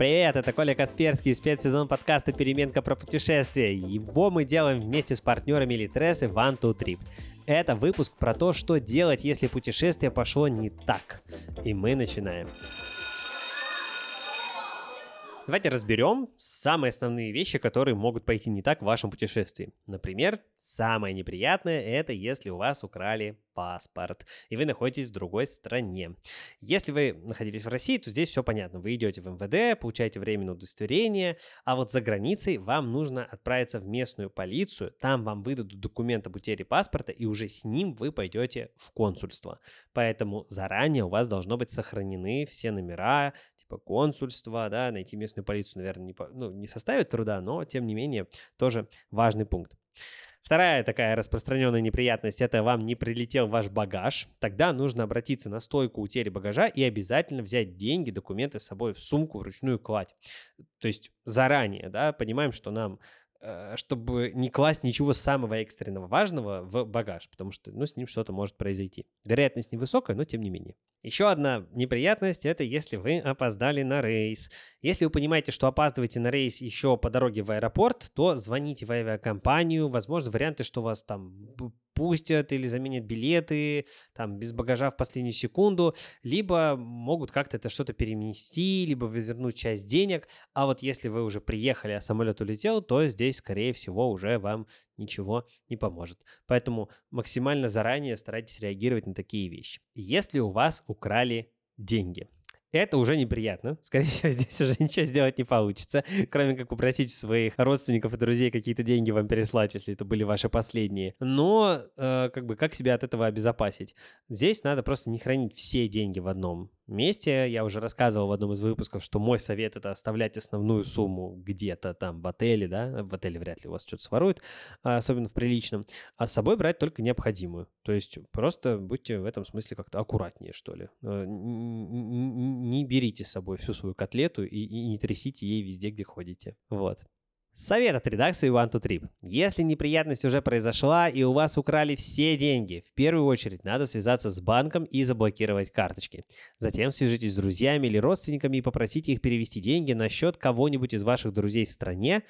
Привет, это Коля Касперский, спецсезон подкаста «Переменка про путешествия». Его мы делаем вместе с партнерами Литрес и One to Trip. Это выпуск про то, что делать, если путешествие пошло не так. И мы начинаем. Давайте разберем самые основные вещи, которые могут пойти не так в вашем путешествии. Например, самое неприятное это если у вас украли паспорт, и вы находитесь в другой стране. Если вы находились в России, то здесь все понятно. Вы идете в МВД, получаете временное удостоверение, а вот за границей вам нужно отправиться в местную полицию, там вам выдадут документ об утере паспорта, и уже с ним вы пойдете в консульство. Поэтому заранее у вас должно быть сохранены все номера, типа консульства, да, найти местную полицию, наверное, не, ну, не составит труда, но тем не менее тоже важный пункт. Вторая такая распространенная неприятность – это вам не прилетел ваш багаж. Тогда нужно обратиться на стойку утери багажа и обязательно взять деньги, документы с собой в сумку вручную кладь. То есть заранее, да, понимаем, что нам чтобы не класть ничего самого экстренного важного в багаж, потому что, ну, с ним что-то может произойти. Вероятность невысокая, но тем не менее. Еще одна неприятность – это если вы опоздали на рейс. Если вы понимаете, что опаздываете на рейс еще по дороге в аэропорт, то звоните в авиакомпанию. Возможно, варианты, что вас там пустят или заменят билеты, там, без багажа в последнюю секунду, либо могут как-то это что-то перенести, либо вернуть часть денег, а вот если вы уже приехали, а самолет улетел, то здесь, скорее всего, уже вам ничего не поможет. Поэтому максимально заранее старайтесь реагировать на такие вещи. Если у вас украли деньги – это уже неприятно. Скорее всего, здесь уже ничего сделать не получится, кроме как попросить своих родственников и друзей какие-то деньги вам переслать, если это были ваши последние. Но, э, как бы, как себя от этого обезопасить? Здесь надо просто не хранить все деньги в одном месте. Я уже рассказывал в одном из выпусков, что мой совет это оставлять основную сумму где-то там в отеле, да, в отеле вряд ли у вас что-то своруют, а, особенно в приличном, а с собой брать только необходимую. То есть просто будьте в этом смысле как-то аккуратнее, что ли. Э, не берите с собой всю свою котлету и, и не трясите ей везде, где ходите. Вот. Совет от редакции One to Trip. Если неприятность уже произошла и у вас украли все деньги, в первую очередь надо связаться с банком и заблокировать карточки. Затем свяжитесь с друзьями или родственниками и попросите их перевести деньги на счет кого-нибудь из ваших друзей в стране,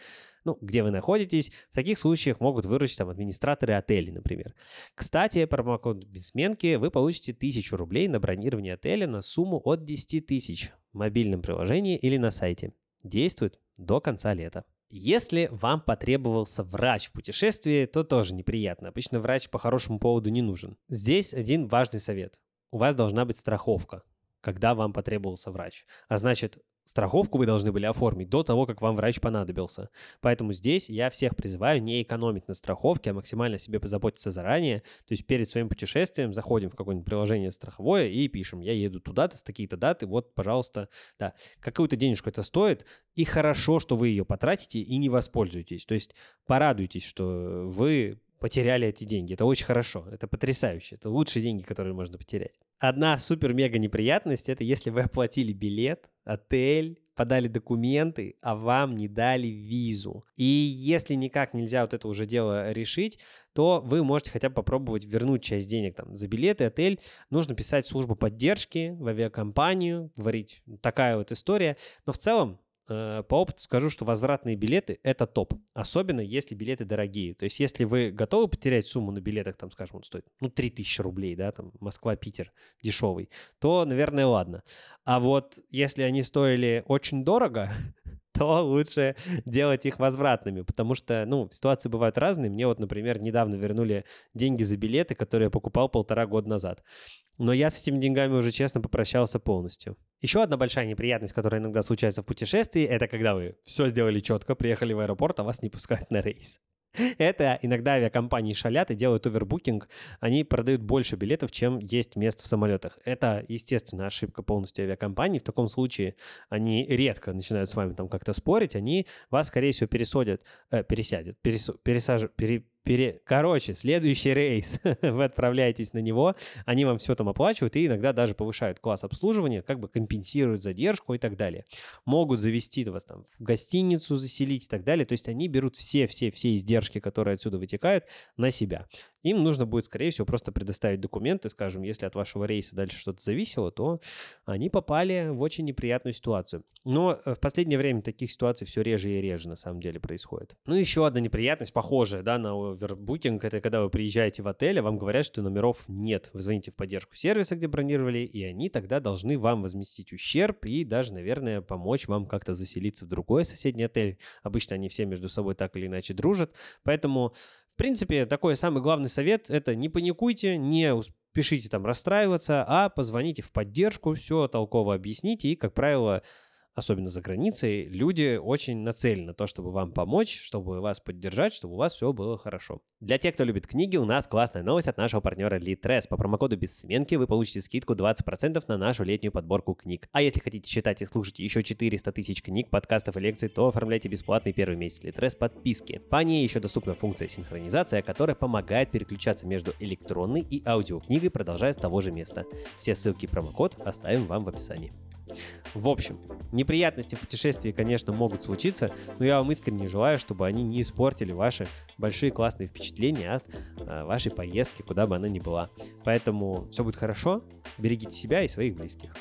ну, где вы находитесь. В таких случаях могут выручить там администраторы отелей, например. Кстати, промокод Бессменки вы получите 1000 рублей на бронирование отеля на сумму от 10 тысяч в мобильном приложении или на сайте. Действует до конца лета. Если вам потребовался врач в путешествии, то тоже неприятно. Обычно врач по хорошему поводу не нужен. Здесь один важный совет. У вас должна быть страховка, когда вам потребовался врач. А значит, Страховку вы должны были оформить до того, как вам врач понадобился. Поэтому здесь я всех призываю не экономить на страховке, а максимально себе позаботиться заранее. То есть перед своим путешествием заходим в какое-нибудь приложение страховое и пишем, я еду туда-то с такие-то даты, вот, пожалуйста, да. Какую-то денежку это стоит, и хорошо, что вы ее потратите и не воспользуетесь. То есть порадуйтесь, что вы потеряли эти деньги. Это очень хорошо, это потрясающе, это лучшие деньги, которые можно потерять. Одна супер-мега неприятность – это если вы оплатили билет, отель, подали документы, а вам не дали визу. И если никак нельзя вот это уже дело решить, то вы можете хотя бы попробовать вернуть часть денег там, за билеты, отель. Нужно писать службу поддержки в авиакомпанию, говорить такая вот история. Но в целом по опыту скажу, что возвратные билеты – это топ. Особенно, если билеты дорогие. То есть, если вы готовы потерять сумму на билетах, там, скажем, он стоит, ну, 3000 рублей, да, там, Москва-Питер дешевый, то, наверное, ладно. А вот если они стоили очень дорого, то лучше делать их возвратными, потому что, ну, ситуации бывают разные. Мне вот, например, недавно вернули деньги за билеты, которые я покупал полтора года назад. Но я с этими деньгами уже честно попрощался полностью. Еще одна большая неприятность, которая иногда случается в путешествии, это когда вы все сделали четко, приехали в аэропорт, а вас не пускают на рейс. Это иногда авиакомпании шалят и делают овербукинг. Они продают больше билетов, чем есть мест в самолетах. Это, естественно, ошибка полностью авиакомпании. В таком случае они редко начинают с вами там как-то спорить. Они вас, скорее всего, пересадят, э, пересядят, перес, пересаж, пере, пере... Короче, следующий рейс, вы отправляетесь на него, они вам все там оплачивают и иногда даже повышают класс обслуживания, как бы компенсируют задержку и так далее. Могут завести вас там в гостиницу, заселить и так далее. То есть они берут все-все-все издержки, которые отсюда вытекают, на себя. Им нужно будет, скорее всего, просто предоставить документы, скажем, если от вашего рейса дальше что-то зависело, то они попали в очень неприятную ситуацию. Но э, в последнее время таких ситуаций все реже и реже на самом деле происходит. Ну, еще одна неприятность, похожая, да, на овербукинг, это когда вы приезжаете в отель, а вам говорят, что номеров нет. Вы звоните в поддержку сервиса, где бронировали, и они тогда должны вам возместить ущерб и даже, наверное, помочь вам как-то заселиться в другой соседний отель. Обычно они все между собой так или иначе дружат, поэтому принципе, такой самый главный совет – это не паникуйте, не спешите там расстраиваться, а позвоните в поддержку, все толково объясните, и, как правило, особенно за границей, люди очень нацелены на то, чтобы вам помочь, чтобы вас поддержать, чтобы у вас все было хорошо. Для тех, кто любит книги, у нас классная новость от нашего партнера Litres. По промокоду «Бессменки» вы получите скидку 20% на нашу летнюю подборку книг. А если хотите читать и слушать еще 400 тысяч книг, подкастов и лекций, то оформляйте бесплатный первый месяц Litres подписки. По ней еще доступна функция синхронизация, которая помогает переключаться между электронной и аудиокнигой, продолжая с того же места. Все ссылки и промокод оставим вам в описании. В общем, неприятности в путешествии, конечно, могут случиться, но я вам искренне желаю, чтобы они не испортили ваши большие классные впечатления от а, вашей поездки, куда бы она ни была. Поэтому все будет хорошо, берегите себя и своих близких.